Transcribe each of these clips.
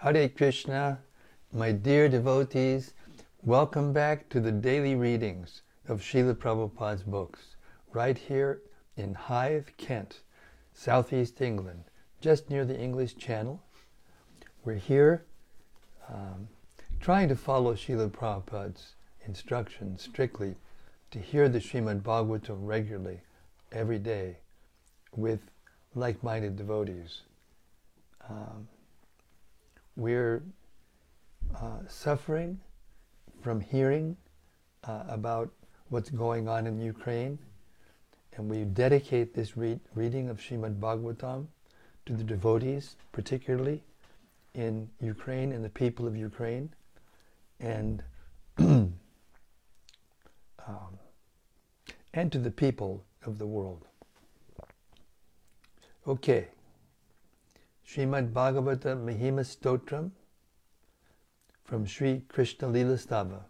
Hare Krishna, my dear devotees, welcome back to the daily readings of Srila Prabhupada's books, right here in Hythe, Kent, southeast England, just near the English Channel. We're here um, trying to follow Srila Prabhupada's instructions strictly to hear the Srimad Bhagavatam regularly, every day, with like minded devotees. Um, we're uh, suffering from hearing uh, about what's going on in Ukraine, and we dedicate this re- reading of Srimad Bhagavatam to the devotees, particularly in Ukraine and the people of Ukraine, and um, and to the people of the world. Okay. Srimad Bhagavata Mahima Stotram from Sri Krishna Lila Stava,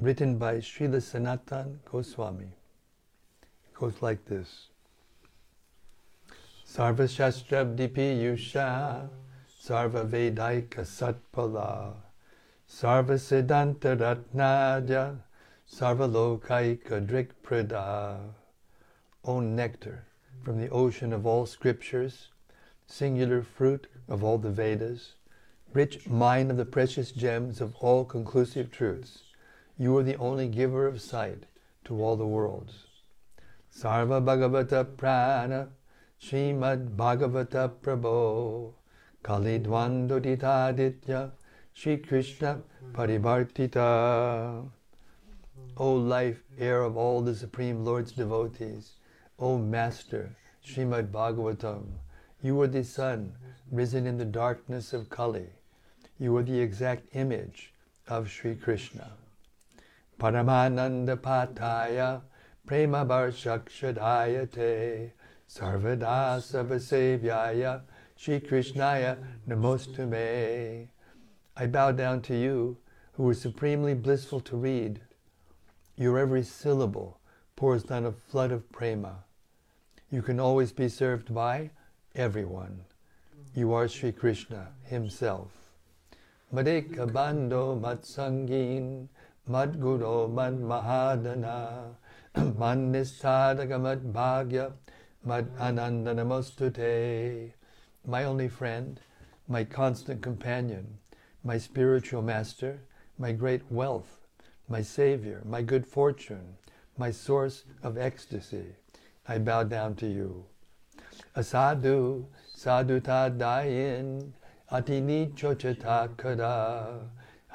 written by Srila Sanatan Goswami. It goes like this. Sarva Shastrabdipi Yusha Sarva Vedaika Satpala Sarva Siddhanta Ratnaja Sarva Lokaika Drikprada O nectar from the ocean of all scriptures, singular fruit of all the Vedas, rich mine of the precious gems of all conclusive truths. You are the only giver of sight to all the worlds. Sarva Bhagavata Prana, Srimad Bhagavata Prabho, Kalidwandoditaditya, Sri Krishna Parivartita. O life, air of all the Supreme Lord's devotees, O Master, Srimad Bhagavatam, you are the sun risen in the darkness of Kali. You are the exact image of Sri Krishna. Paramananda Pataya Prema Barshakshadayate Sarvada Sarvasevyaya Sri Krishnaya Namostume. I bow down to you, who are supremely blissful to read. Your every syllable pours down a flood of prema you can always be served by everyone. You are Sri Krishna Himself. Madeka Bando Matsangin Madguru Mad Mahadana Mad Nistadaka Mad Bhagya Mad Ananda Namostute. My only friend, my constant companion, my spiritual master, my great wealth, my savior, my good fortune, my source of ecstasy. I bow down to you. Asadu, saduta dayin, atini chochata kada,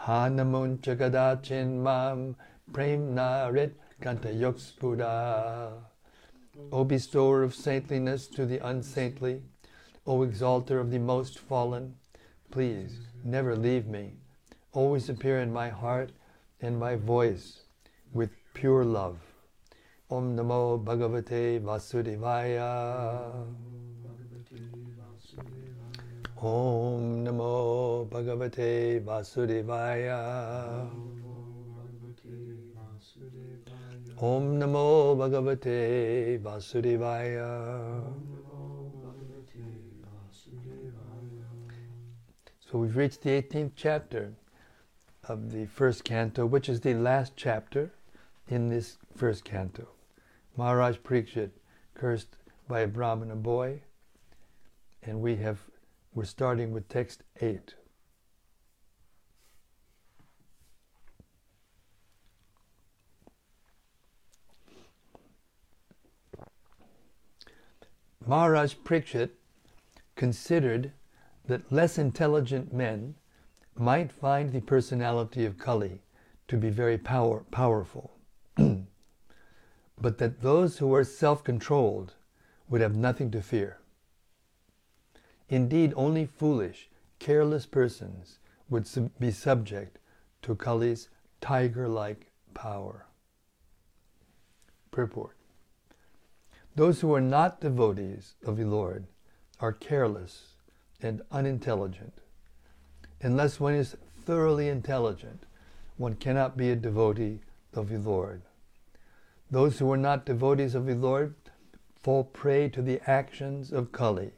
hanamun chagadachin mam, prem narit kanta yokspuda. O bestower of saintliness to the unsaintly, O exalter of the most fallen, please never leave me. Always appear in my heart and my voice with pure love. Om Namo Bhagavate Vasudevaya. Om Namo Bhagavate Vasudevaya. Om Namo Bhagavate Vasudevaya. So we've reached the 18th chapter of the first canto, which is the last chapter in this first canto. Maharaj Parikshit cursed by a Brahmana boy, and we have we're starting with text eight. Maharaj Parikshit considered that less intelligent men might find the personality of Kali to be very power, powerful but that those who are self controlled would have nothing to fear. Indeed, only foolish, careless persons would sub- be subject to Kali's tiger like power. Purport Those who are not devotees of the Lord are careless and unintelligent. Unless one is thoroughly intelligent, one cannot be a devotee of the Lord. Those who are not devotees of the Lord fall prey to the actions of Kali,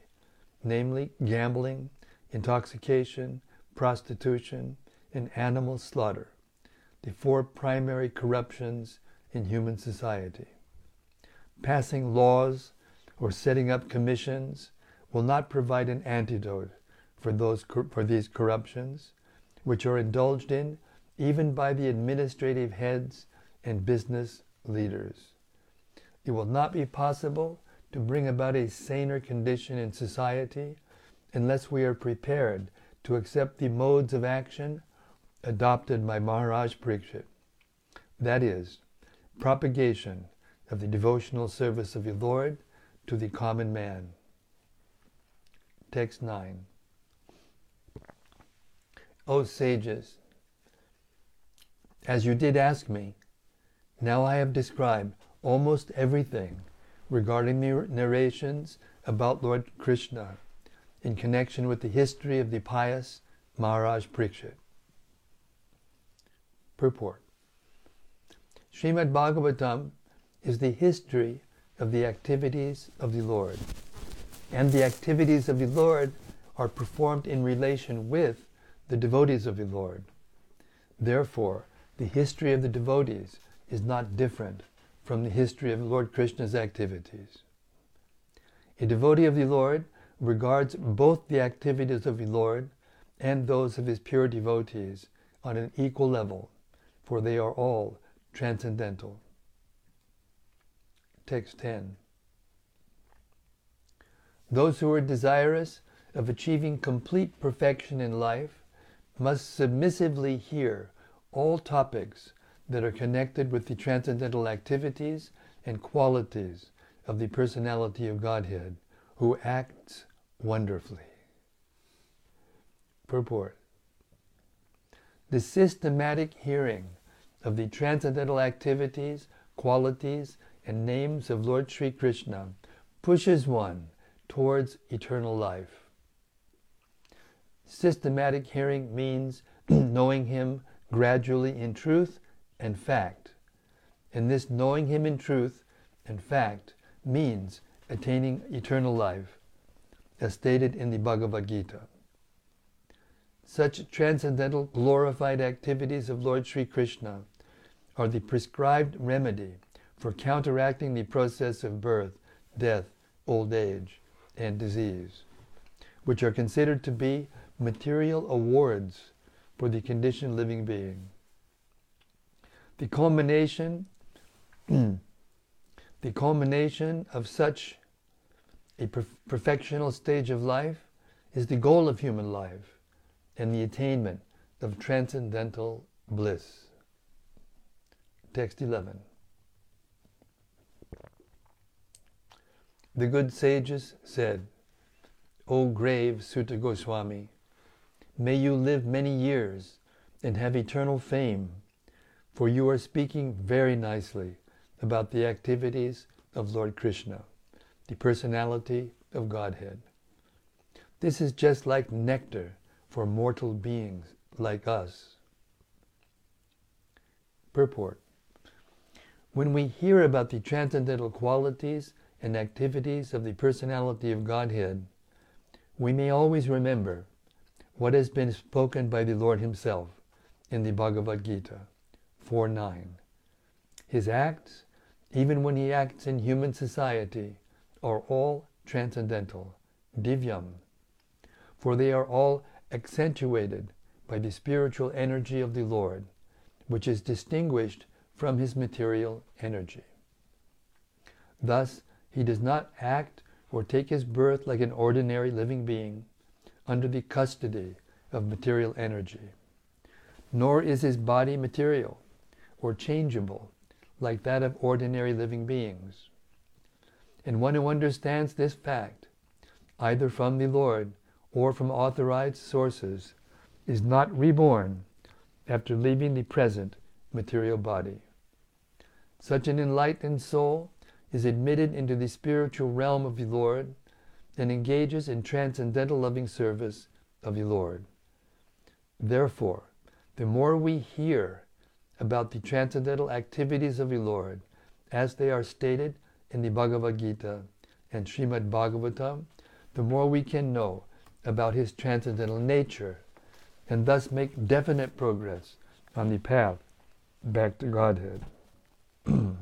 namely gambling, intoxication, prostitution, and animal slaughter, the four primary corruptions in human society. Passing laws or setting up commissions will not provide an antidote for, those, for these corruptions, which are indulged in even by the administrative heads and business leaders. It will not be possible to bring about a saner condition in society unless we are prepared to accept the modes of action adopted by Maharaj Parikshit. That is, propagation of the devotional service of the Lord to the common man. Text 9. O sages, as you did ask me, now I have described almost everything regarding the narrations about Lord Krishna in connection with the history of the pious Maharaj Parikshit. Purport Srimad Bhagavatam is the history of the activities of the Lord. And the activities of the Lord are performed in relation with the devotees of the Lord. Therefore, the history of the devotees is not different from the history of Lord Krishna's activities. A devotee of the Lord regards both the activities of the Lord and those of his pure devotees on an equal level, for they are all transcendental. Text 10. Those who are desirous of achieving complete perfection in life must submissively hear all topics that are connected with the transcendental activities and qualities of the personality of Godhead, who acts wonderfully. Purport The systematic hearing of the transcendental activities, qualities, and names of Lord Sri Krishna pushes one towards eternal life. Systematic hearing means knowing Him gradually in truth and fact. And this knowing Him in truth and fact means attaining eternal life, as stated in the Bhagavad Gita. Such transcendental glorified activities of Lord Sri Krishna are the prescribed remedy for counteracting the process of birth, death, old age, and disease, which are considered to be material awards for the conditioned living being. The culmination, the culmination of such a perfectional stage of life is the goal of human life and the attainment of transcendental bliss. Text 11. The good sages said, O grave Suta Goswami, may you live many years and have eternal fame, for you are speaking very nicely about the activities of Lord Krishna, the personality of Godhead. This is just like nectar for mortal beings like us. Purport When we hear about the transcendental qualities and activities of the personality of Godhead, we may always remember what has been spoken by the Lord Himself in the Bhagavad Gita 4 9. His acts, even when He acts in human society, are all transcendental, divyam, for they are all accentuated by the spiritual energy of the Lord, which is distinguished from His material energy. Thus, he does not act or take his birth like an ordinary living being under the custody of material energy. Nor is his body material or changeable like that of ordinary living beings. And one who understands this fact, either from the Lord or from authorized sources, is not reborn after leaving the present material body. Such an enlightened soul is admitted into the spiritual realm of the Lord and engages in transcendental loving service of the Lord. Therefore, the more we hear about the transcendental activities of the Lord, as they are stated in the Bhagavad Gita and Srimad Bhagavatam, the more we can know about his transcendental nature and thus make definite progress on the path back to Godhead.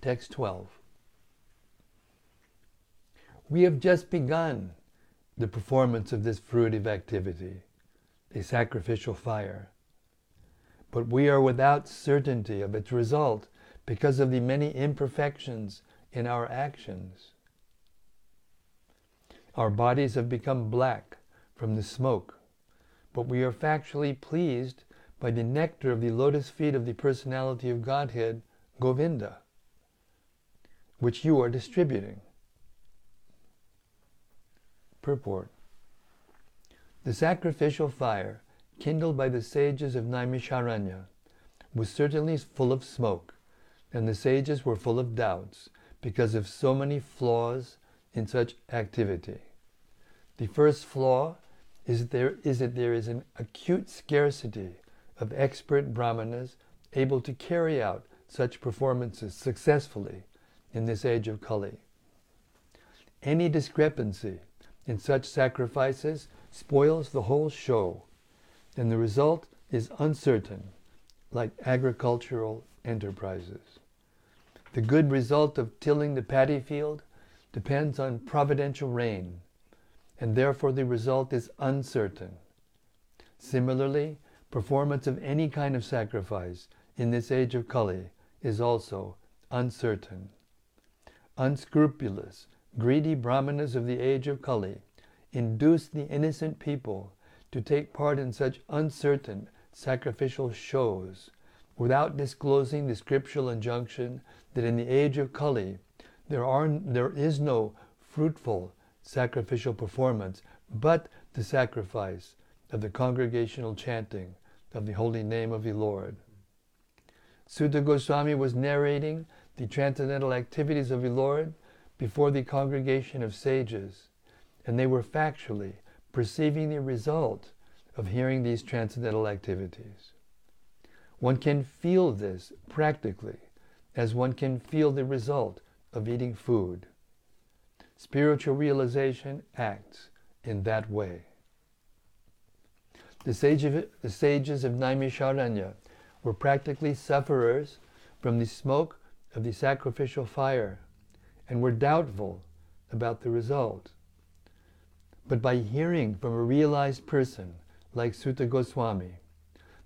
Text 12. We have just begun the performance of this fruitive activity, a sacrificial fire. But we are without certainty of its result because of the many imperfections in our actions. Our bodies have become black from the smoke, but we are factually pleased by the nectar of the lotus feet of the personality of Godhead, Govinda, which you are distributing. Purport The sacrificial fire kindled by the sages of Naimisharanya was certainly full of smoke, and the sages were full of doubts because of so many flaws in such activity. The first flaw is that there is, that there is an acute scarcity of expert brahmanas able to carry out such performances successfully in this age of Kali. Any discrepancy in such sacrifices spoils the whole show, and the result is uncertain, like agricultural enterprises. The good result of tilling the paddy field depends on providential rain, and therefore the result is uncertain. Similarly, performance of any kind of sacrifice in this age of Kali is also uncertain. Unscrupulous, greedy brahmanas of the age of Kali induce the innocent people to take part in such uncertain sacrificial shows without disclosing the scriptural injunction that in the age of Kali there, are, there is no fruitful sacrificial performance but the sacrifice of the congregational chanting of the holy name of the Lord. Suta Goswami was narrating the transcendental activities of the Lord before the congregation of sages, and they were factually perceiving the result of hearing these transcendental activities. One can feel this practically as one can feel the result of eating food. Spiritual realization acts in that way. The, sage of, the sages of Naimisharanya were practically sufferers from the smoke of the sacrificial fire and were doubtful about the result. But by hearing from a realized person like Suta Goswami,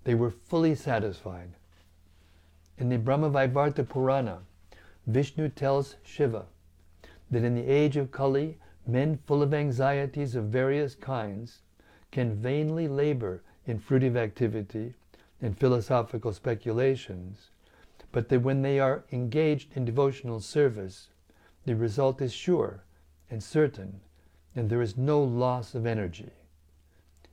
they were fully satisfied. In the Brahmavaivarta Purana, Vishnu tells Shiva that in the age of Kali, men full of anxieties of various kinds can vainly labor in fruitive activity and philosophical speculations, but that when they are engaged in devotional service, the result is sure and certain, and there is no loss of energy.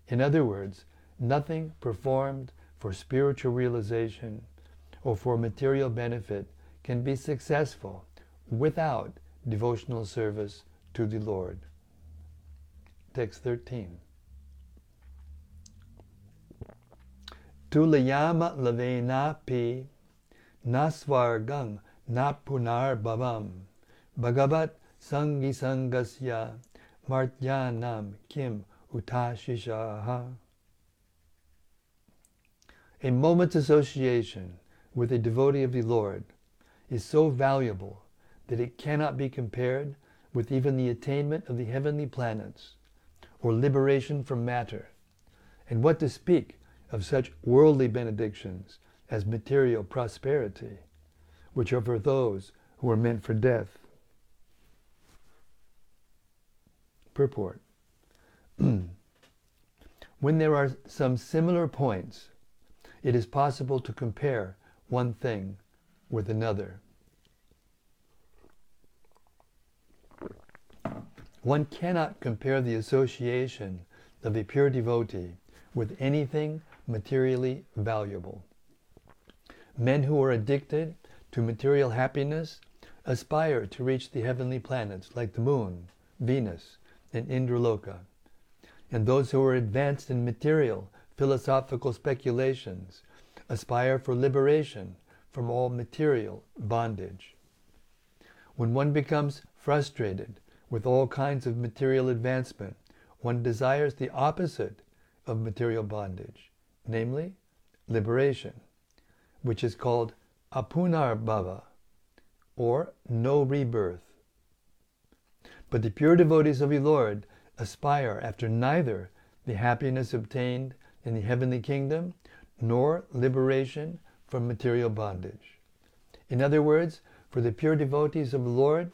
In other words, nothing performed for spiritual realization or for material benefit can be successful without devotional service to the Lord. Text 13. Tulayama lavenapi nasvargang napunar bhavam bhagavat sangi sangasya martyanam kim utashishaha. A moment's association with a devotee of the Lord is so valuable that it cannot be compared with even the attainment of the heavenly planets or liberation from matter. And what to speak of such worldly benedictions as material prosperity, which are for those who are meant for death. Purport When there are some similar points, it is possible to compare one thing with another. One cannot compare the association of a pure devotee with anything materially valuable. Men who are addicted to material happiness aspire to reach the heavenly planets like the moon, Venus, and Indraloka. And those who are advanced in material, philosophical speculations aspire for liberation from all material bondage. When one becomes frustrated with all kinds of material advancement, one desires the opposite of material bondage, namely liberation, which is called apunar bhava, or no rebirth. But the pure devotees of the Lord aspire after neither the happiness obtained in the heavenly kingdom nor liberation from material bondage. In other words, for the pure devotees of the Lord,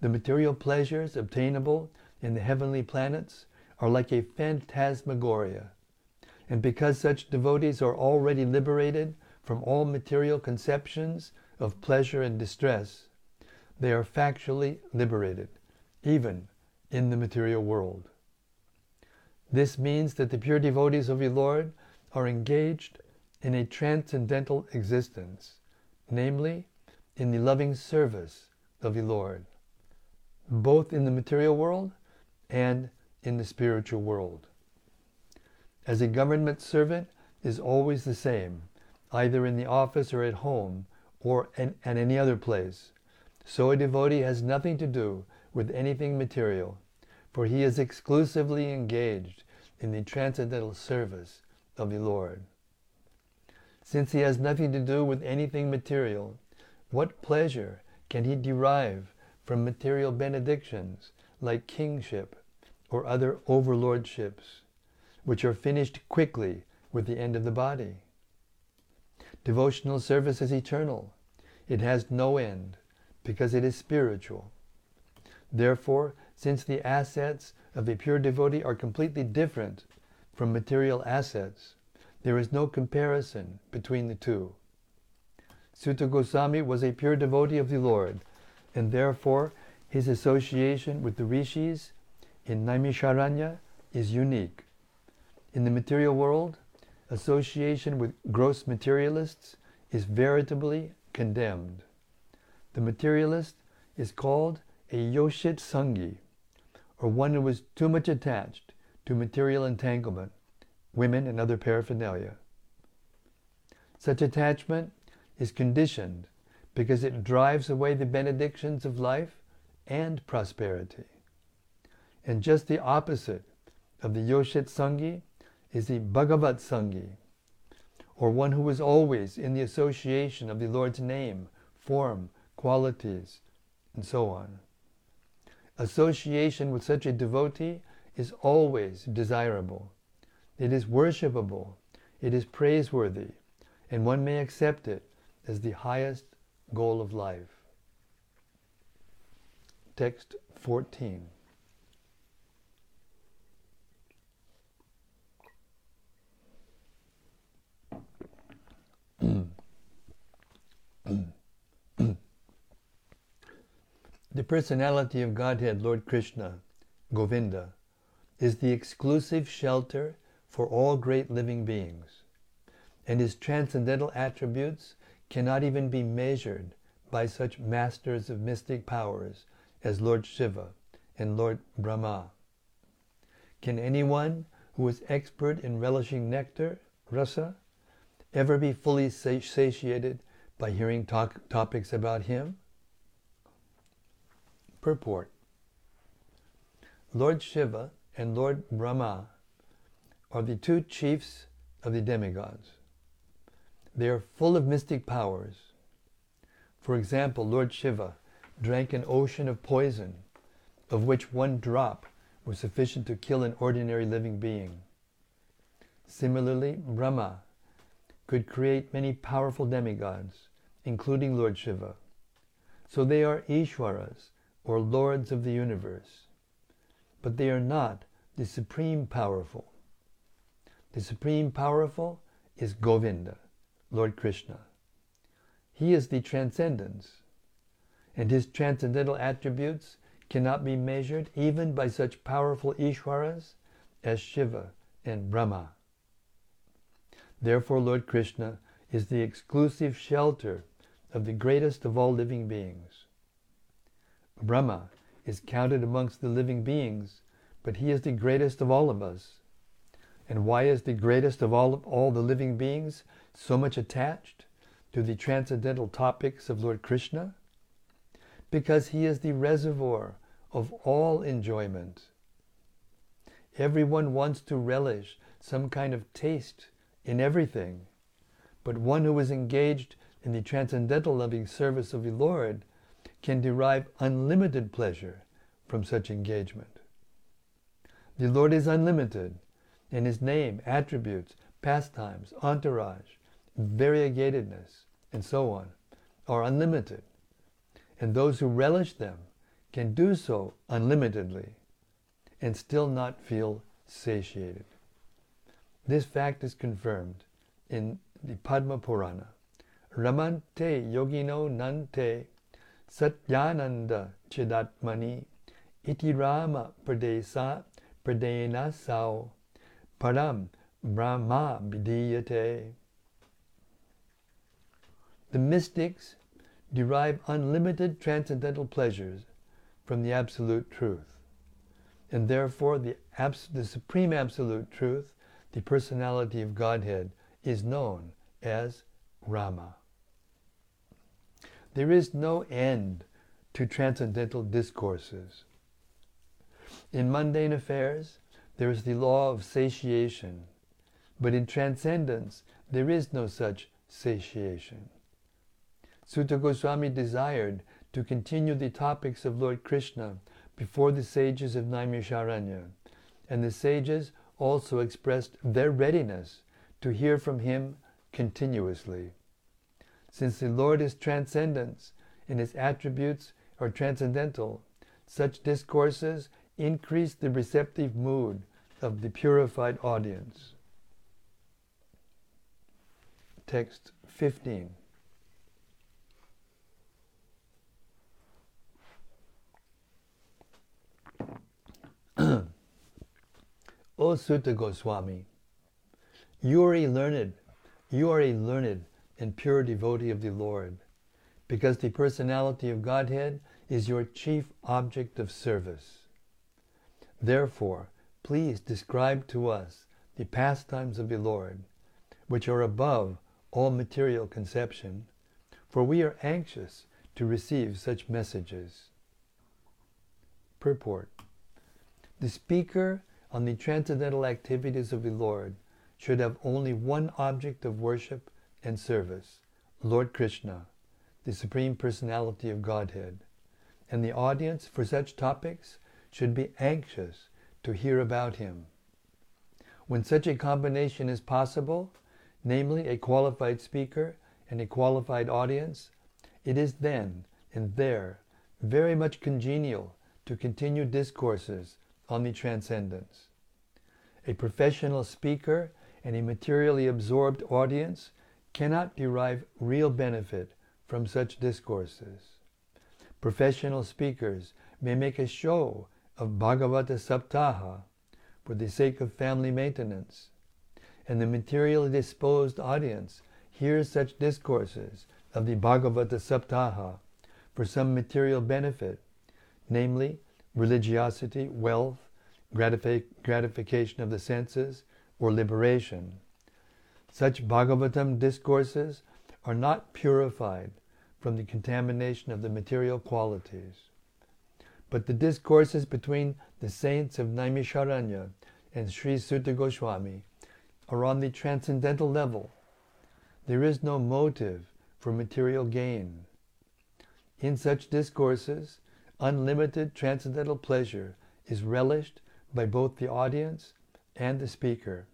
the material pleasures obtainable in the heavenly planets are like a phantasmagoria. And because such devotees are already liberated from all material conceptions of pleasure and distress, they are factually liberated, even in the material world. This means that the pure devotees of the Lord are engaged in a transcendental existence, namely, in the loving service of the Lord, both in the material world and in the spiritual world. As a government servant is always the same, either in the office or at home or at any other place, so a devotee has nothing to do with anything material, for he is exclusively engaged in the transcendental service of the Lord. Since he has nothing to do with anything material, what pleasure can he derive from material benedictions like kingship or other overlordships, which are finished quickly with the end of the body? Devotional service is eternal. It has no end because it is spiritual. Therefore, since the assets of a pure devotee are completely different from material assets, there is no comparison between the two. Suta Goswami was a pure devotee of the Lord, and therefore his association with the rishis in Naimisharanya is unique. In the material world, association with gross materialists is veritably condemned. The materialist is called a Yoshit Sangi, or one who is too much attached to material entanglement, women and other paraphernalia. Such attachment is conditioned because it drives away the benedictions of life and prosperity. And just the opposite of the Yoshit Sangi is the Bhagavat Sangi, or one who is always in the association of the Lord's name, form, qualities, and so on. Association with such a devotee is always desirable. It is worshipable. It is praiseworthy. And one may accept it as the highest goal of life. Text 14. The personality of Godhead, Lord Krishna, Govinda, is the exclusive shelter for all great living beings, and his transcendental attributes cannot even be measured by such masters of mystic powers as Lord Shiva and Lord Brahma. Can anyone who is expert in relishing nectar, rasa, ever be fully satiated by hearing talk, topics about him? Purport Lord Shiva and Lord Brahma are the two chiefs of the demigods. They are full of mystic powers. For example, Lord Shiva drank an ocean of poison, of which one drop was sufficient to kill an ordinary living being. Similarly, Brahma could create many powerful demigods, including Lord Shiva. So they are Ishwaras, or lords of the universe. But they are not the supreme powerful. The supreme powerful is Govinda, Lord Krishna. He is the transcendence, and his transcendental attributes cannot be measured even by such powerful Ishwaras as Shiva and Brahma. Therefore, Lord Krishna is the exclusive shelter of the greatest of all living beings. Brahma is counted amongst the living beings, but he is the greatest of all of us. And why is the greatest of all, of all the living beings so much attached to the transcendental topics of Lord Krishna? Because he is the reservoir of all enjoyment. Everyone wants to relish some kind of taste in everything, but one who is engaged in the transcendental loving service of the Lord can derive unlimited pleasure from such engagement. The Lord is unlimited, and His name, attributes, pastimes, entourage, variegatedness, and so on are unlimited. And those who relish them can do so unlimitedly and still not feel satiated. This fact is confirmed in the Padma Purana. Ramante yogino nante satyananda chidatmani iti rama pradesa pradena sao param brahma vidiyate. The mystics derive unlimited transcendental pleasures from the Absolute Truth. And therefore, the, abs- the Supreme Absolute Truth, the personality of Godhead, is known as Rama. There is no end to transcendental discourses. In mundane affairs, there is the law of satiation, but in transcendence, there is no such satiation. Suta Goswami desired to continue the topics of Lord Krishna before the sages of Naimisharanya, and the sages also expressed their readiness to hear from him continuously. Since the Lord is transcendence and his attributes are transcendental, such discourses increase the receptive mood of the purified audience. Text 15. O Suta Goswami, you are a learned, you are a learned and pure devotee of the Lord, because the personality of Godhead is your chief object of service. Therefore, please describe to us the pastimes of the Lord, which are above all material conception, for we are anxious to receive such messages. Purport The speaker on the transcendental activities of the Lord should have only one object of worship and service Lord Krishna, the Supreme Personality of Godhead. And the audience for such topics should be anxious to hear about him. When such a combination is possible, namely a qualified speaker and a qualified audience, it is then and there very much congenial to continue discourses on the transcendence. A professional speaker and a materially absorbed audience cannot derive real benefit from such discourses. Professional speakers may make a show of Bhagavata Saptaha for the sake of family maintenance, and the materially disposed audience hears such discourses of the Bhagavata Saptaha for some material benefit, namely religiosity, wealth, gratifi- gratification of the senses, or liberation. Such Bhagavatam discourses are not purified from the contamination of the material qualities. But the discourses between the saints of Naimisharanya and Sri Suta Goswami are on the transcendental level. There is no motive for material gain. In such discourses, unlimited transcendental pleasure is relished by both the audience and the speaker,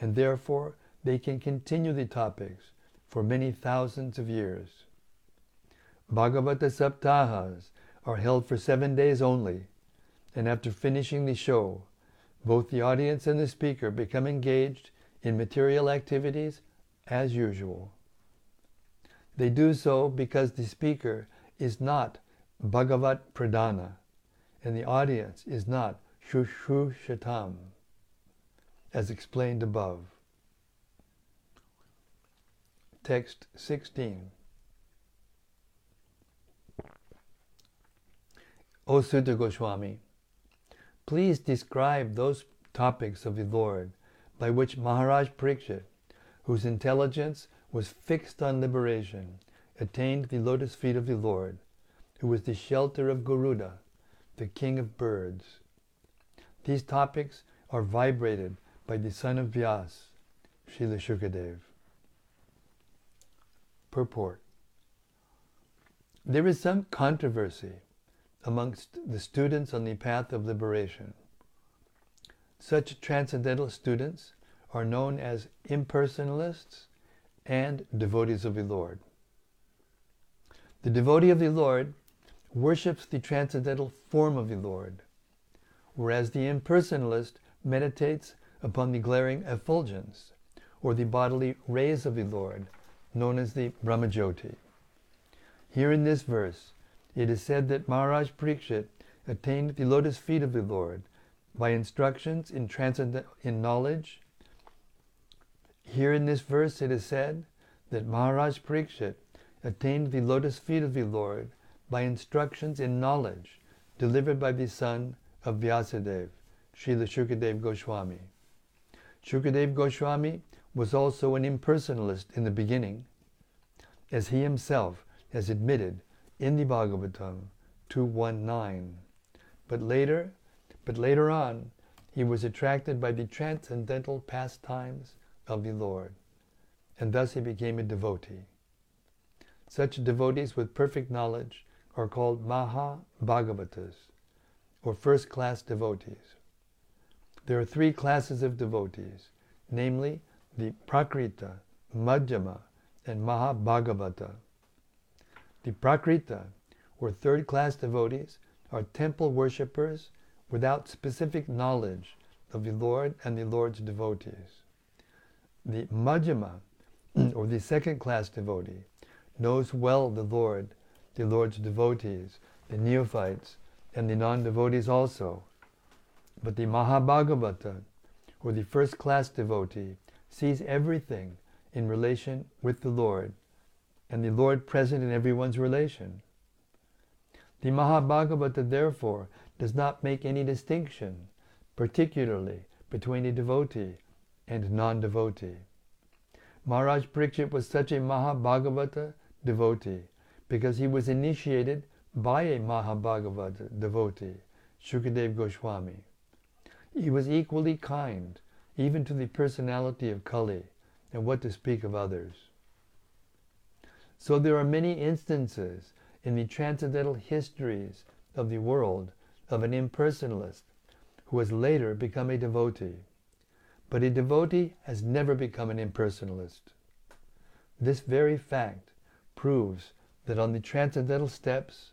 and therefore they can continue the topics for many thousands of years. Bhagavata Saptahas are held for seven days only, and after finishing the show, both the audience and the speaker become engaged in material activities as usual. They do so because the speaker is not Bhagavat Pradhana, and the audience is not Shushushatam, as explained above. Text 16. O Suta Goswami, please describe those topics of the Lord by which Maharaj Parikshit, whose intelligence was fixed on liberation, attained the lotus feet of the Lord, who was the shelter of Garuda, the king of birds. These topics are vibrated by the son of Vyas, Srila Shukadev. Purport There is some controversy amongst the students on the path of liberation. Such transcendental students are known as impersonalists and devotees of the Lord. The devotee of the Lord worships the transcendental form of the Lord, whereas the impersonalist meditates upon the glaring effulgence or the bodily rays of the Lord, known as the Brahmajyoti. Here in this verse, it is said that Maharaj Parikshit attained the lotus feet of the Lord by instructions in transcendent in knowledge. Here in this verse, it is said that Maharaj Parikshit attained the lotus feet of the Lord by instructions in knowledge delivered by the son of Vyasadeva, Srila Shukadev Goswami. Shukadev Goswami was also an impersonalist in the beginning, as he himself has admitted in the Bhagavatam 219. But later, but later on, he was attracted by the transcendental pastimes of the Lord, and thus he became a devotee. Such devotees with perfect knowledge are called Maha Bhagavatas, or first class devotees. There are three classes of devotees, namely the Prakrita, Madhyama, and Maha Bhagavata. The Prakrita, or third class devotees, are temple worshippers without specific knowledge of the Lord and the Lord's devotees. The Madhyama, or the second class devotee, knows well the Lord, the Lord's devotees, the neophytes, and the non devotees also. But the Mahabhagavata, or the first class devotee, sees everything in relation with the Lord, and the Lord present in everyone's relation. The Mahabhagavata, therefore, does not make any distinction, particularly between a devotee and non devotee. Maharaj Parikshit was such a Mahabhagavata devotee because he was initiated by a Mahabhagavata devotee, Shukadev Goswami. He was equally kind, even to the personality of Kali, and what to speak of others. So there are many instances in the transcendental histories of the world of an impersonalist who has later become a devotee. But a devotee has never become an impersonalist. This very fact proves that on the transcendental steps,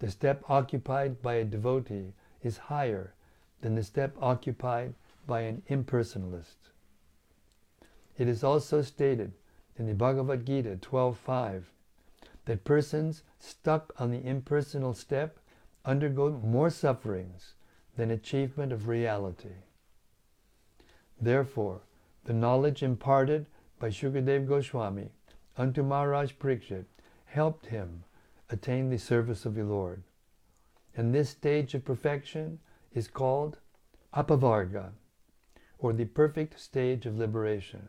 the step occupied by a devotee is higher than the step occupied by an impersonalist. It is also stated in the Bhagavad Gita 12.5 that persons stuck on the impersonal step undergo more sufferings than achievement of reality. Therefore, the knowledge imparted by Shukadev Goswami unto Maharaj Parikshit helped him attain the service of the Lord. And this stage of perfection is called apavarga, or the perfect stage of liberation.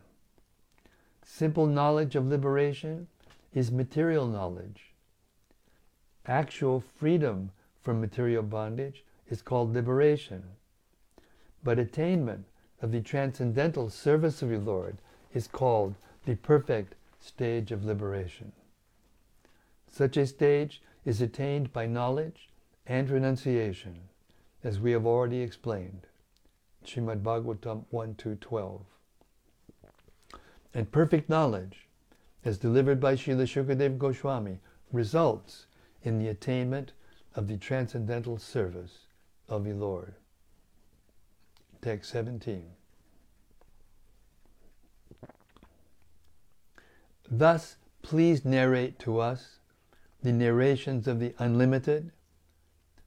Simple knowledge of liberation is material knowledge. Actual freedom from material bondage is called liberation. But attainment of the transcendental service of your Lord is called the perfect stage of liberation. Such a stage is attained by knowledge and renunciation, as we have already explained. Srimad Bhagavatam 1 12. And perfect knowledge, as delivered by Srila Shukadev Goswami, results in the attainment of the transcendental service of the Lord. Text 17. Thus, please narrate to us the narrations of the unlimited,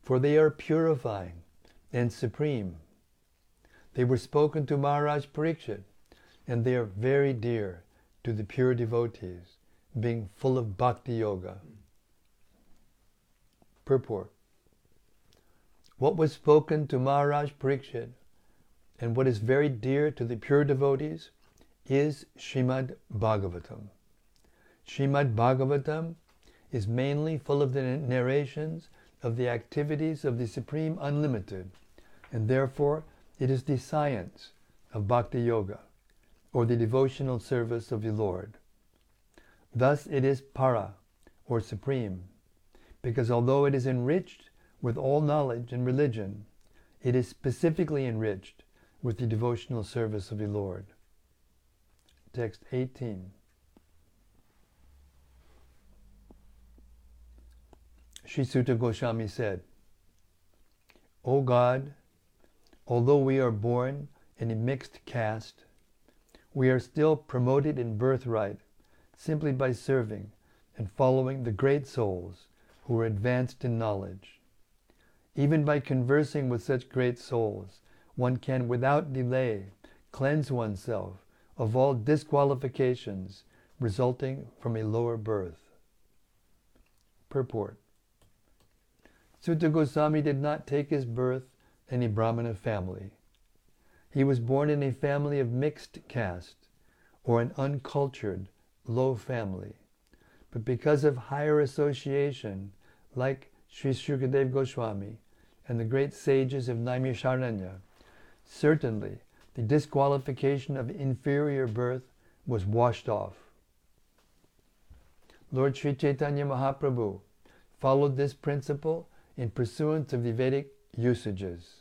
for they are purifying and supreme. They were spoken to Maharaj Parikshit, and they are very dear to the pure devotees, being full of bhakti yoga. Purport What was spoken to Maharaj Parikshit and what is very dear to the pure devotees is Shrimad Bhagavatam. Shrimad Bhagavatam is mainly full of the narrations of the activities of the Supreme Unlimited, and therefore it is the science of Bhakti Yoga, or the devotional service of the Lord. Thus it is para, or supreme, because although it is enriched with all knowledge and religion, it is specifically enriched with the devotional service of the Lord. Text 18. Sri Suta Goswami said, O God, although we are born in a mixed caste, we are still promoted in birthright simply by serving and following the great souls who are advanced in knowledge. Even by conversing with such great souls, one can without delay cleanse oneself of all disqualifications resulting from a lower birth. Purport Suta Goswami did not take his birth in a Brahmana family. He was born in a family of mixed caste, or an uncultured, low family. But because of higher association, like Sri Shukadev Goswami and the great sages of Naimisharanya, certainly the disqualification of inferior birth was washed off. Lord Sri Chaitanya Mahaprabhu followed this principle in pursuance of the Vedic usages,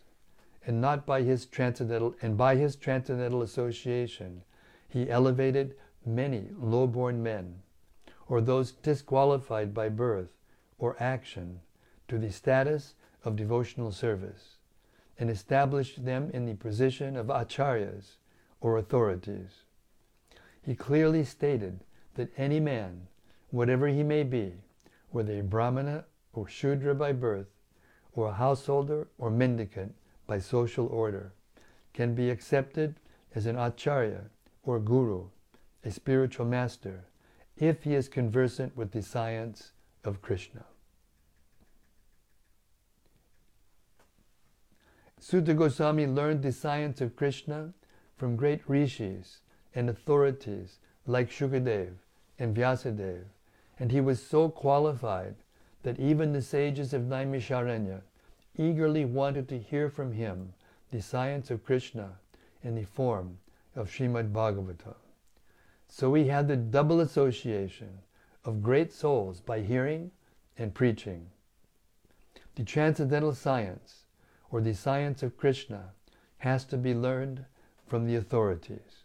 and not by his transcendental and by his transcendental association, he elevated many low-born men, or those disqualified by birth or action, to the status of devotional service, and established them in the position of acharyas or authorities. He clearly stated that any man, whatever he may be, whether a brahmana or Shudra by birth, or a householder or mendicant by social order, can be accepted as an acharya or guru, a spiritual master, if he is conversant with the science of Krishna. Suta Goswami learned the science of Krishna from great rishis and authorities like Shukadev and Vyasadeva, and he was so qualified that even the sages of Naimisharanya eagerly wanted to hear from him the science of Krishna in the form of Srimad Bhagavatam. So he had the double association of great souls by hearing and preaching. The transcendental science, or the science of Krishna, has to be learned from the authorities.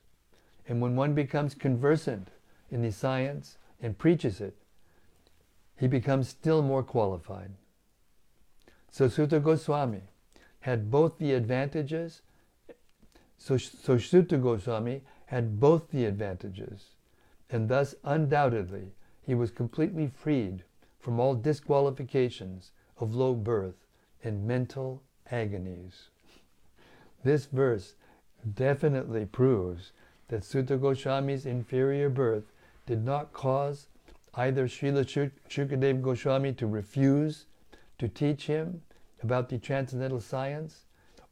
And when one becomes conversant in the science and preaches it, he becomes still more qualified. So Suta Goswami had both the advantages. So, so Suta Goswami had both the advantages, and thus undoubtedly he was completely freed from all disqualifications of low birth and mental agonies. This verse definitely proves that Suta Goswami's inferior birth did not cause either Srila Shukadev Goswami to refuse to teach him about the transcendental science,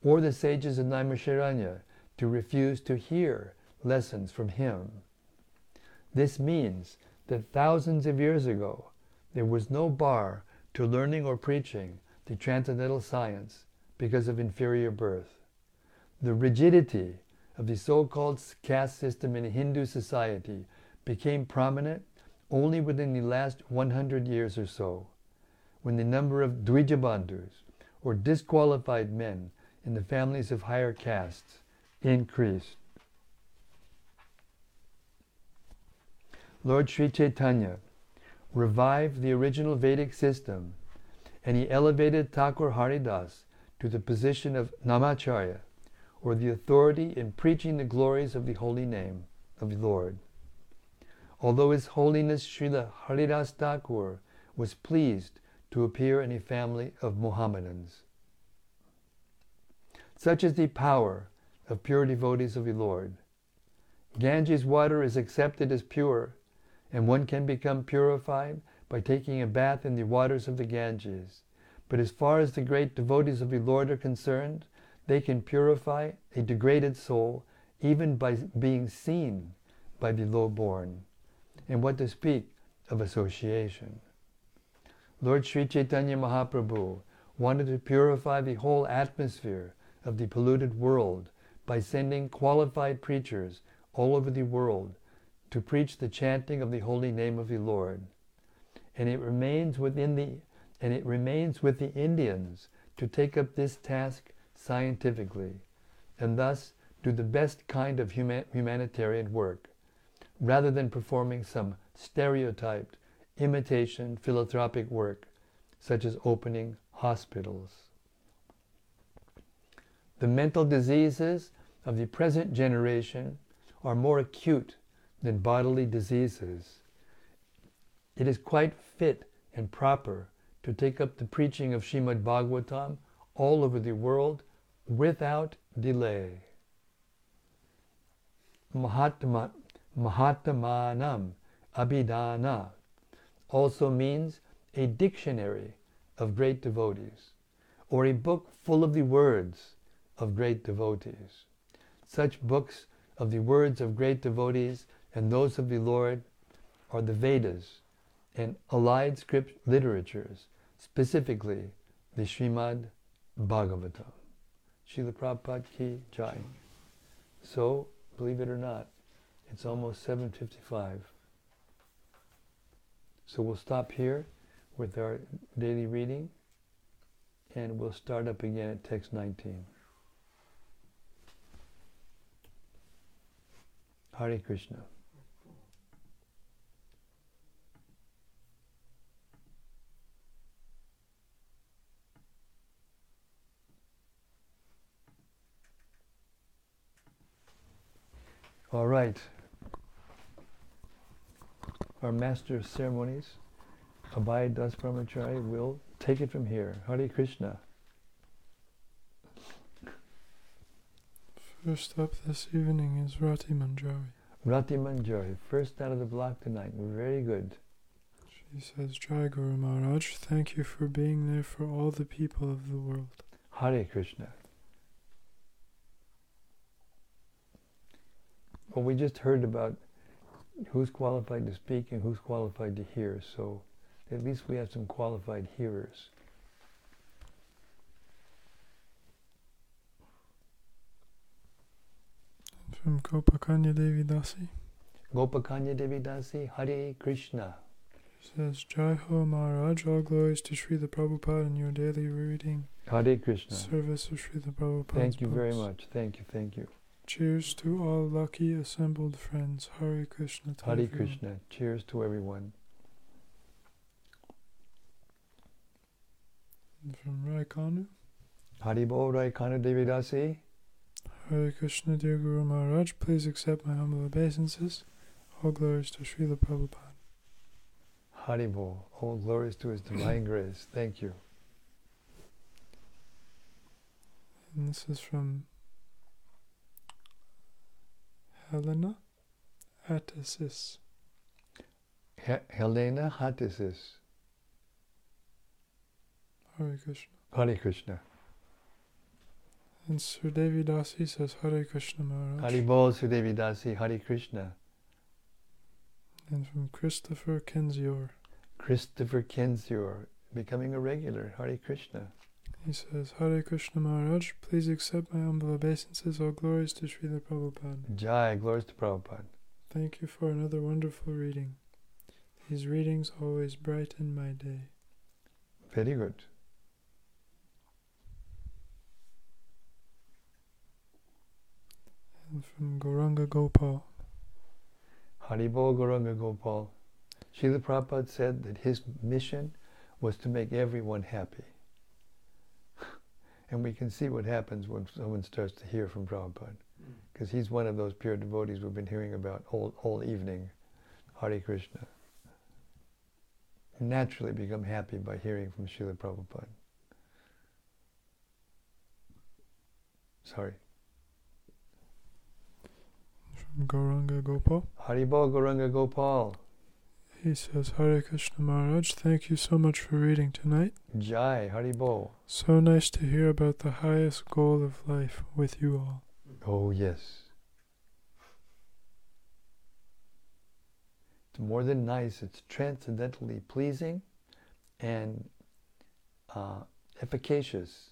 or the sages of Naimisharanya to refuse to hear lessons from him. This means that thousands of years ago, there was no bar to learning or preaching the transcendental science because of inferior birth. The rigidity of the so-called caste system in Hindu society became prominent only within the last 100 years or so, when the number of Dvijabandhus, or disqualified men in the families of higher castes, increased. Lord Sri Chaitanya revived the original Vedic system and he elevated Thakur Haridas to the position of Namacharya, or the authority in preaching the glories of the holy name of the Lord although His Holiness Srila Haridas Thakur was pleased to appear in a family of Mohammedans. Such is the power of pure devotees of the Lord. Ganges water is accepted as pure, and one can become purified by taking a bath in the waters of the Ganges. But as far as the great devotees of the Lord are concerned, they can purify a degraded soul even by being seen by the low-born and what to speak of association. Lord Sri Chaitanya Mahaprabhu wanted to purify the whole atmosphere of the polluted world by sending qualified preachers all over the world to preach the chanting of the holy name of the Lord. And it remains within the and it remains with the Indians to take up this task scientifically and thus do the best kind of human, humanitarian work rather than performing some stereotyped imitation philanthropic work such as opening hospitals. The mental diseases of the present generation are more acute than bodily diseases. It is quite fit and proper to take up the preaching of Shrimad Bhagavatam all over the world without delay. Mahatma, Mahatmanam Abhidhana also means a dictionary of great devotees, or a book full of the words of great devotees. Such books of the words of great devotees and those of the Lord are the Vedas and allied script literatures, specifically the Srimad Bhagavatam. Srila Prabhupada Ki Jai. So, believe it or not, it's almost 7.55. So we'll stop here with our daily reading and we'll start up again at text 19. Hare Krishna. All right. Our master of ceremonies, Abhay Das Brahmachari, will take it from here. Hare Krishna. First up this evening is Rati Manjari. Rati Manjari, first out of the block tonight. Very good. She says, Jai Guru Maharaj, thank you for being there for all the people of the world. Hare Krishna. Well, we just heard about who's qualified to speak and who's qualified to hear, so at least we have some qualified hearers. From Gopakanya Devi Dasi. Gopakanya Devi Dasi, Hare Krishna. Says, Jai Ho Maharaj, all glories to Srila Prabhupada in your daily reading Hare Krishna. service of Srila Prabhupada. Thank you very much. Thank you, thank you. Cheers to all lucky assembled friends. Hare Krishna. everyone. Krishna. Cheers to everyone. And from Raikanu. Haribo Raikana Devi Dasi. Hare Krishna, dear Guru Maharaj, please accept my humble obeisances. All glories to Srila Prabhupada. Haribo. All glories to His divine grace. Thank you. And this is from Helena Atasis. He- Helena Hatisis. Hare Krishna. Hare Krishna. And Sudevi Dasi says Hare Krishna Maharaj. Haribo Sudevi Dasi. Hare Krishna. And from Christopher Kenzior. Christopher Kensior. Becoming a regular. Hare Krishna. He says, Hare Krishna Maharaj, please accept my humble obeisances. All glories to Srila Prabhupada. Jai. Glories to Prabhupada. Thank you for another wonderful reading. These readings always brighten my day. Very good. And from Gauranga Gopal. Haribo Gauranga Gopal. Srila Prabhupada said that his mission was to make everyone happy. And we can see what happens when someone starts to hear from Prabhupada. Because he's one of those pure devotees we've been hearing about all, all evening. Hare Krishna. Naturally become happy by hearing from Srila Prabhupada. Sorry. From Gauranga Gopal. Haribo Gauranga Gopal. He says, Hare Krishna Maharaj, thank you so much for reading tonight. Jai Haribo. So nice to hear about the highest goal of life with you all. Oh, yes. It's more than nice, it's transcendently pleasing and uh, efficacious,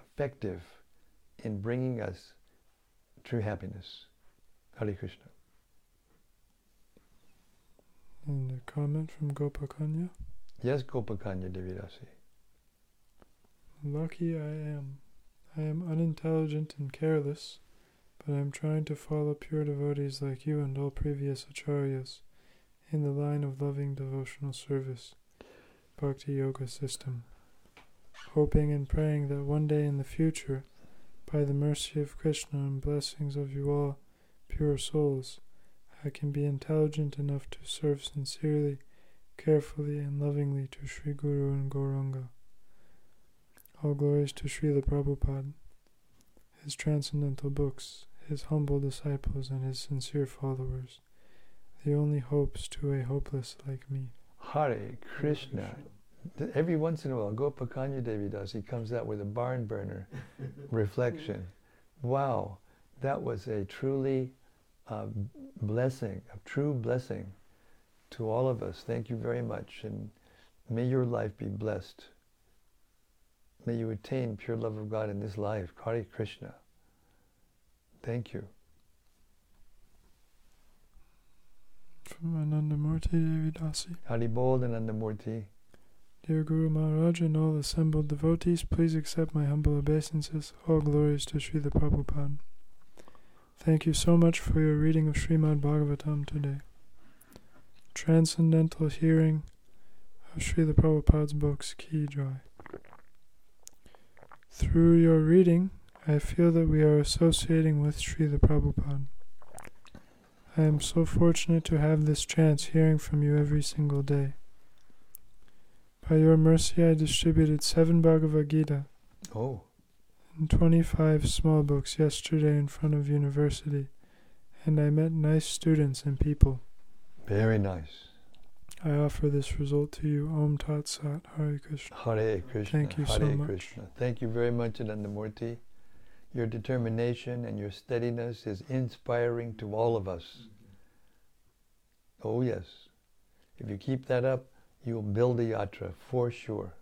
effective in bringing us true happiness. Hare Krishna. And a comment from Gopakanya. Yes, Gopakanya Devidasi. Lucky I am. I am unintelligent and careless, but I am trying to follow pure devotees like you and all previous acharyas in the line of loving devotional service, Bhakti Yoga system, hoping and praying that one day in the future, by the mercy of Krishna and blessings of you all, pure souls, I can be intelligent enough to serve sincerely, carefully, and lovingly to Sri Guru and Gauranga. All glories to Srila Prabhupada, his transcendental books, his humble disciples, and his sincere followers, the only hopes to a hopeless like me. Hare Krishna. Every once in a while, Gopakanya Devi does, he comes out with a barn burner reflection. Wow, that was a truly uh, blessing, a true blessing to all of us. Thank you very much, and may your life be blessed. May you attain pure love of God in this life. Hare Krishna. Thank you. From Anandamurti Devidasi. Haribol Anandamurti. Dear Guru Maharaj and all assembled devotees, please accept my humble obeisances. All glories to Srila Prabhupada. Thank you so much for your reading of Srimad Bhagavatam today. Transcendental hearing of Srila Prabhupada's books, Ki Jai. Through your reading, I feel that we are associating with Srila Prabhupada. I am so fortunate to have this chance hearing from you every single day. By your mercy, I distributed seven Bhagavad Gita Oh, and 25 small books yesterday in front of university, and I met nice students and people. very nice. I offer this result to you. Om Tat Sat Hare Krishna. Hare Krishna. Thank you Hare so much. Krishna. Thank you very much, Anandamurti. Your determination and your steadiness is inspiring to all of us. Oh, yes. If you keep that up, you'll build a yatra for sure.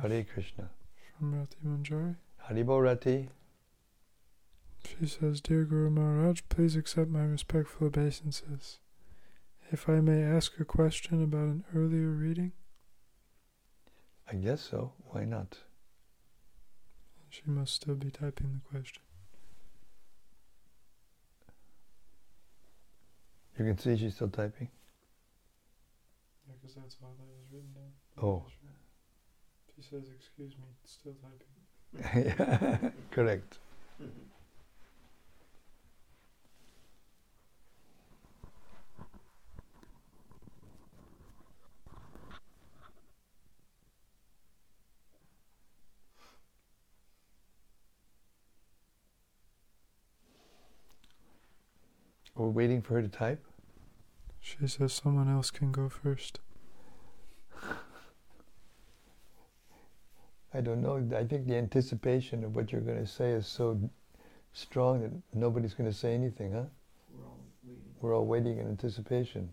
Hare Krishna. From Rati Manjari. Haribo Rati. She says, Dear Guru Maharaj, please accept my respectful obeisances. If I may ask a question about an earlier reading, I guess so. Why not? she must still be typing the question. You can see she's still typing. Yeah, because that's all that was written down. Oh. Says, Excuse me, still typing. Yeah, Correct. We're waiting for her to type. She says someone else can go first. I don't know. I think the anticipation of what you're going to say is so strong that nobody's going to say anything, huh? We're all waiting. We're all waiting in anticipation.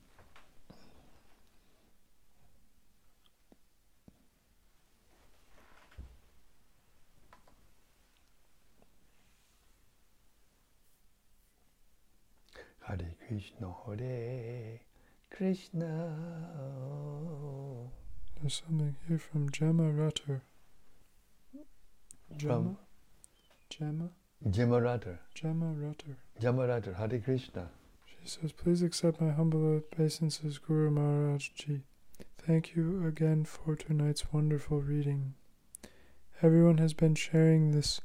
Hare Krishna, Hare Krishna. There's something here from Gemma Rutter. Gemma? From Gemma? Jimaratar. Gemma Rutter. Jamaratar, Hare Krishna. She says, Please accept my humble obeisances, Guru Maharaj Ji. Thank you again for tonight's wonderful reading. Everyone has been sharing this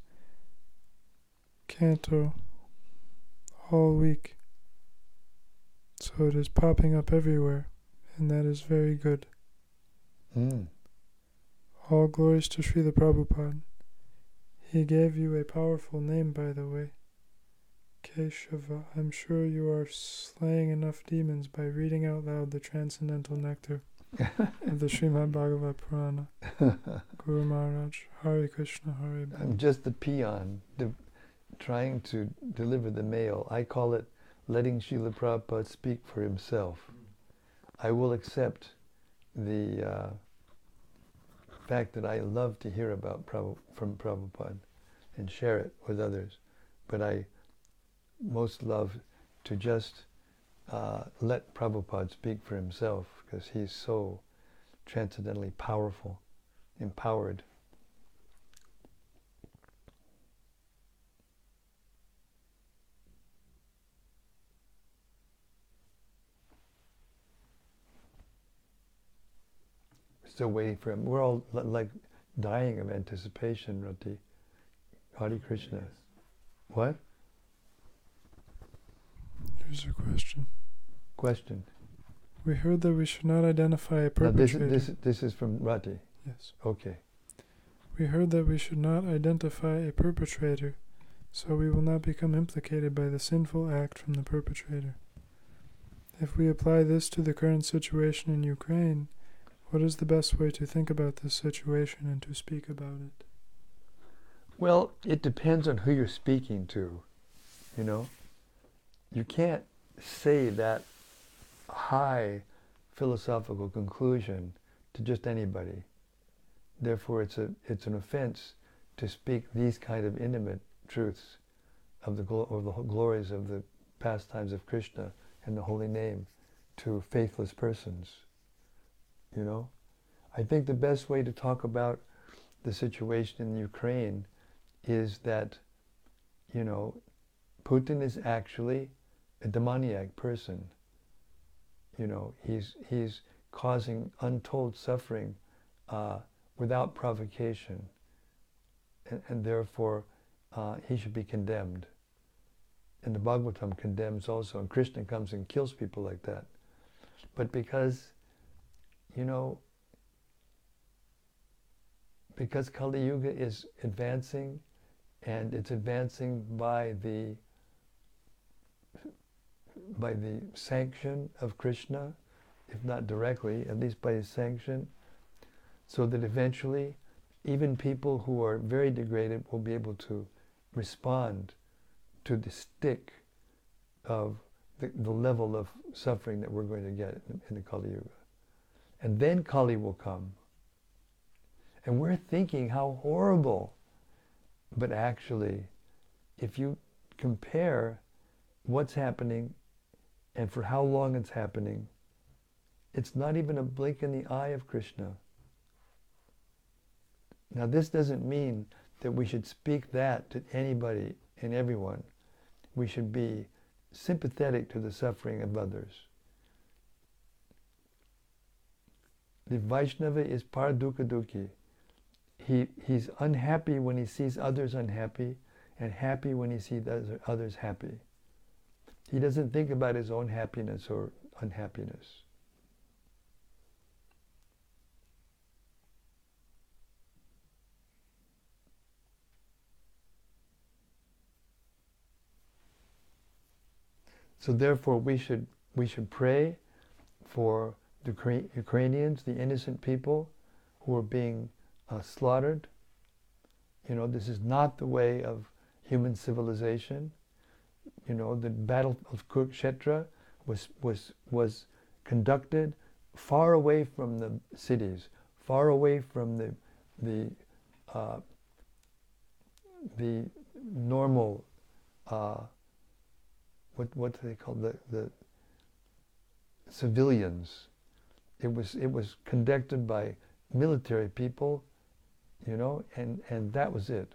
canto all week, so it is popping up everywhere, and that is very good. Mm. All glories to Srila Prabhupada. He gave you a powerful name, by the way. Keshava. I'm sure you are slaying enough demons by reading out loud the transcendental nectar of the Srimad Bhagavad Purana. Guru Maharaj, Hare Krishna, Hare Bol. I'm just the peon de- trying to deliver the mail. I call it letting Srila Prabhupada speak for himself. I will accept the uh, fact that I love to hear about from Prabhupada and share it with others, but I most love to just uh, let Prabhupada speak for himself because he's so transcendently powerful, empowered. Still waiting for him. We're all li- like dying of anticipation, Rati. Hare Krishna. What? Here's a question. Question. We heard that we should not identify a Now this, perpetrator. this, this is from Rati. yes. Okay. We heard that we should not identify a perpetrator, so we will not become implicated by the sinful act from the perpetrator. If we apply this to the current situation in Ukraine, what is the best way to think about this situation and to speak about it? Well, it depends on who you're speaking to, you know. You can't say that high philosophical conclusion to just anybody. Therefore, it's a it's an offense to speak these kind of intimate truths of the glo- of the glories of the pastimes of Krishna and the holy name to faithless persons. You know, I think the best way to talk about the situation in Ukraine is that, you know, Putin is actually a demoniac person. You know, he's he's causing untold suffering uh, without provocation, and, and therefore uh, he should be condemned. And the Bhagavatam condemns also, and Krishna comes and kills people like that. But because, you know, because Kali Yuga is advancing, and it's advancing by the by the sanction of Krishna, if not directly, at least by his sanction, so that eventually even people who are very degraded will be able to respond to the stick of the, the level of suffering that we're going to get in, in the Kali Yuga. And then Kali will come. And we're thinking how horrible. But actually, if you compare what's happening and for how long it's happening, it's not even a blink in the eye of Krishna. Now, this doesn't mean that we should speak that to anybody and everyone. We should be sympathetic to the suffering of others. The Vaishnava is paradukha dukhi. He, he's unhappy when he sees others unhappy and happy when he sees others happy. He doesn't think about his own happiness or unhappiness. So therefore, we should we should pray for the Ukrainians, the innocent people who are being uh, slaughtered. You know, this is not the way of human civilization. You know, the battle of Kurukshetra was was was conducted far away from the cities, far away from the the uh, the normal uh, what what do they call the the civilians. It was it was conducted by military people, you know, and and that was it.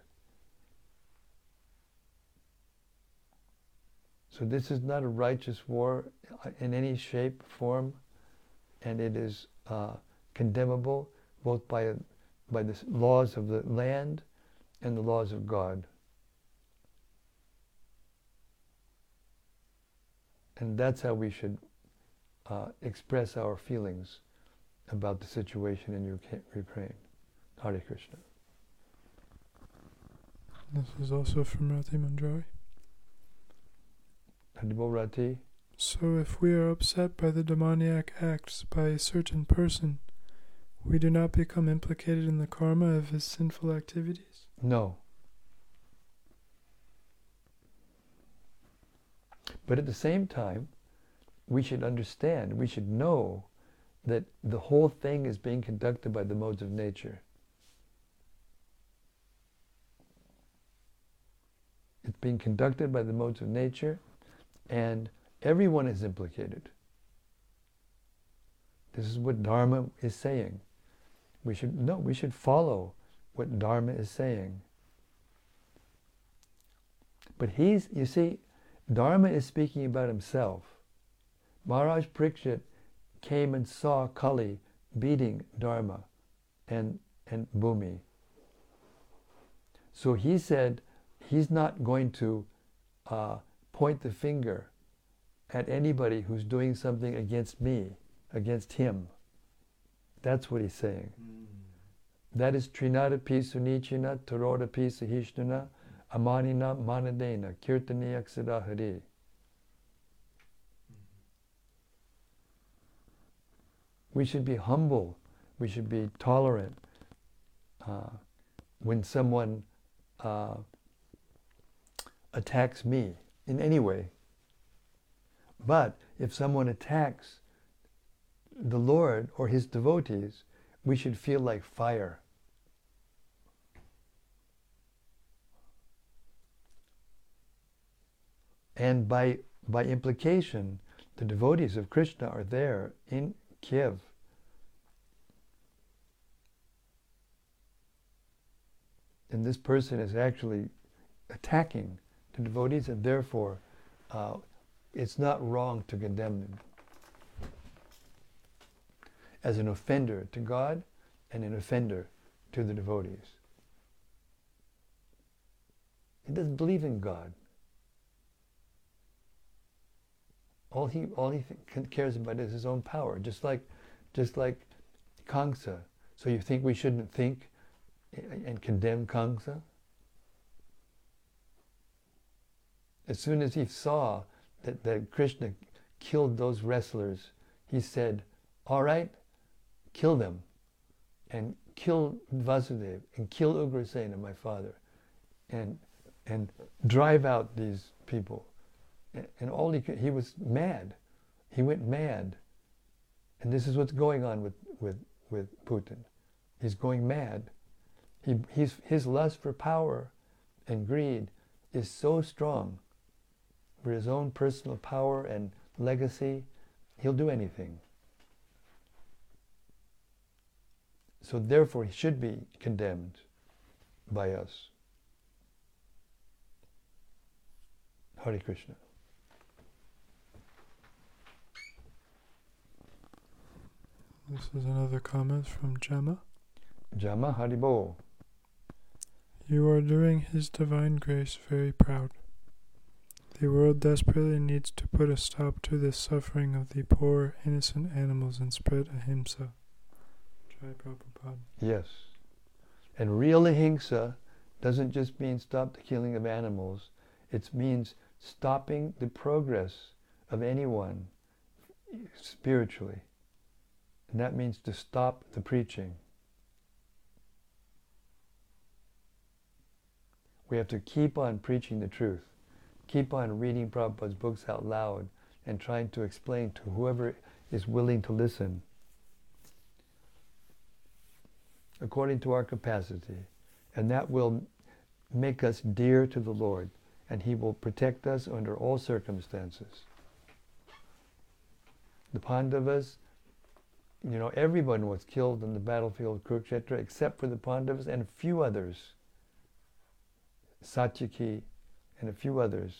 So this is not a righteous war in any shape, form, and it is uh, condemnable both by by the laws of the land and the laws of God. And that's how we should uh, express our feelings about the situation in Ukraine. Hare Krishna. This is also from Rati Manjari. Haribo Rati. So, if we are upset by the demoniac acts by a certain person, we do not become implicated in the karma of his sinful activities? No. But at the same time, we should understand, we should know that the whole thing is being conducted by the modes of nature. It's being conducted by the modes of nature, and everyone is implicated. This is what Dharma is saying. We should no, we should follow what Dharma is saying. But he's, you see, Dharma is speaking about himself. Maharaj Parikshit came and saw Kali beating Dharma and, and Bhumi. So he said he's not going to uh, point the finger at anybody who's doing something against me, against him. That's what he's saying. Mm. That is Trinada Pisunichina Taroda Pisahishnana Amanina Manadena Kirtani Aksadahari. We should be humble. We should be tolerant. Uh, when someone uh, attacks me in any way. But if someone attacks the Lord or his devotees, we should feel like fire. And by, by implication, the devotees of Krishna are there in Kiev. And this person is actually attacking the devotees, and therefore uh, it's not wrong to condemn them as an offender to God and an offender to the devotees. He doesn't believe in God. All he all he cares about is his own power, just like just like Kamsa. So you think we shouldn't think and condemn Kamsa? As soon as he saw that, that Krishna killed those wrestlers, he said, All right, kill them. And kill Vasudeva and kill Ugrasena, my father. And and drive out these people and all he could, he was mad. He went mad. And this is what's going on with, with, with Putin. He's going mad. He, he's, his lust for power and greed is so strong for his own personal power and legacy, he'll do anything. So therefore, he should be condemned by us. Hare Krishna. This is another comment from Gemma. Gemma Haribo. You are doing His divine grace very proud. The world desperately needs to put a stop to this suffering of the poor, innocent animals and spread ahimsa. Jai Prabhupada. Yes. And real ahimsa doesn't just mean stop the killing of animals, it means stopping the progress of anyone spiritually. And that means to stop the preaching. We have to keep on preaching the truth. Keep on reading Prabhupada's books out loud and trying to explain to whoever is willing to listen according to our capacity. And that will make us dear to the Lord, and He will protect us under all circumstances. The Pandavas you know, everyone was killed on the battlefield of Kurukshetra except for the Pandavas and a few others. Satyaki and a few others.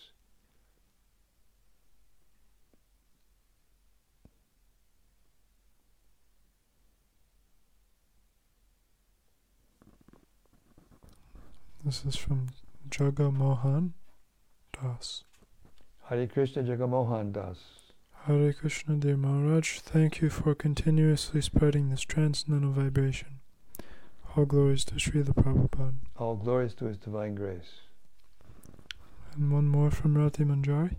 This is from Jagamohan Das. Hare Krishna Jagamohan Das. Hare Krishna, dear Maharaj, thank you for continuously spreading this transcendental vibration. All glories to Srila Prabhupada. All glories to His divine grace. And one more from Rati Manjari.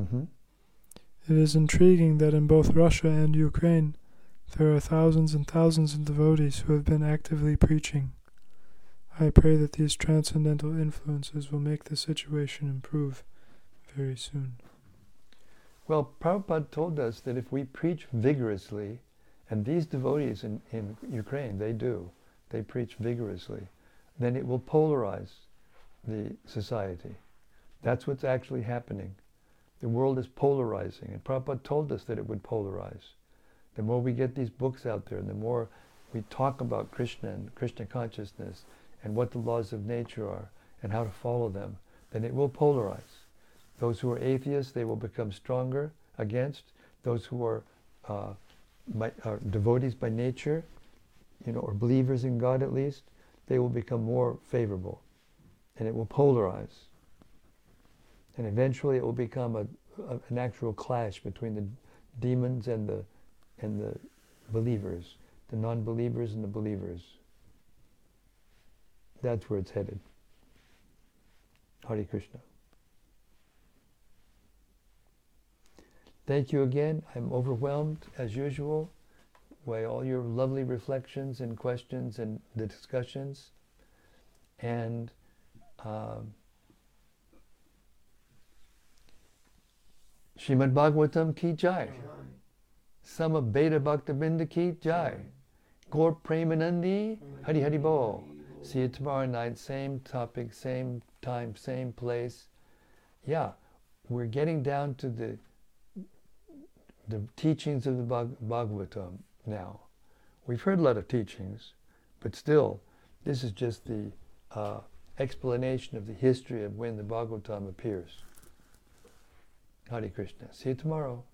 Mm-hmm. It is intriguing that in both Russia and Ukraine, there are thousands and thousands of devotees who have been actively preaching. I pray that these transcendental influences will make the situation improve very soon. Well, Prabhupada told us that if we preach vigorously, and these devotees in, in Ukraine, they do, they preach vigorously, then it will polarize the society. That's what's actually happening. The world is polarizing, and Prabhupada told us that it would polarize. The more we get these books out there, and the more we talk about Krishna and Krishna consciousness and what the laws of nature are and how to follow them, then it will polarize. Those who are atheists, they will become stronger against. Those who are, uh, are devotees by nature, you know, or believers in God at least, they will become more favorable. And it will polarize. And eventually it will become a, a, an actual clash between the demons and the, and the believers, the non-believers and the believers. That's where it's headed. Hare Krishna. Thank you again. I'm overwhelmed, as usual, by all your lovely reflections and questions and the discussions. And um, Srimad Bhagavatam ki jai. Sama Beta Bhaktabinda ki jai. Gaur Premanandi, Hari Hari Bol. See you tomorrow night, same topic, same time, same place. Yeah, we're getting down to the the teachings of the Bhagavatam now. We've heard a lot of teachings, but still, this is just the uh, explanation of the history of when the Bhagavatam appears. Hare Krishna. See you tomorrow.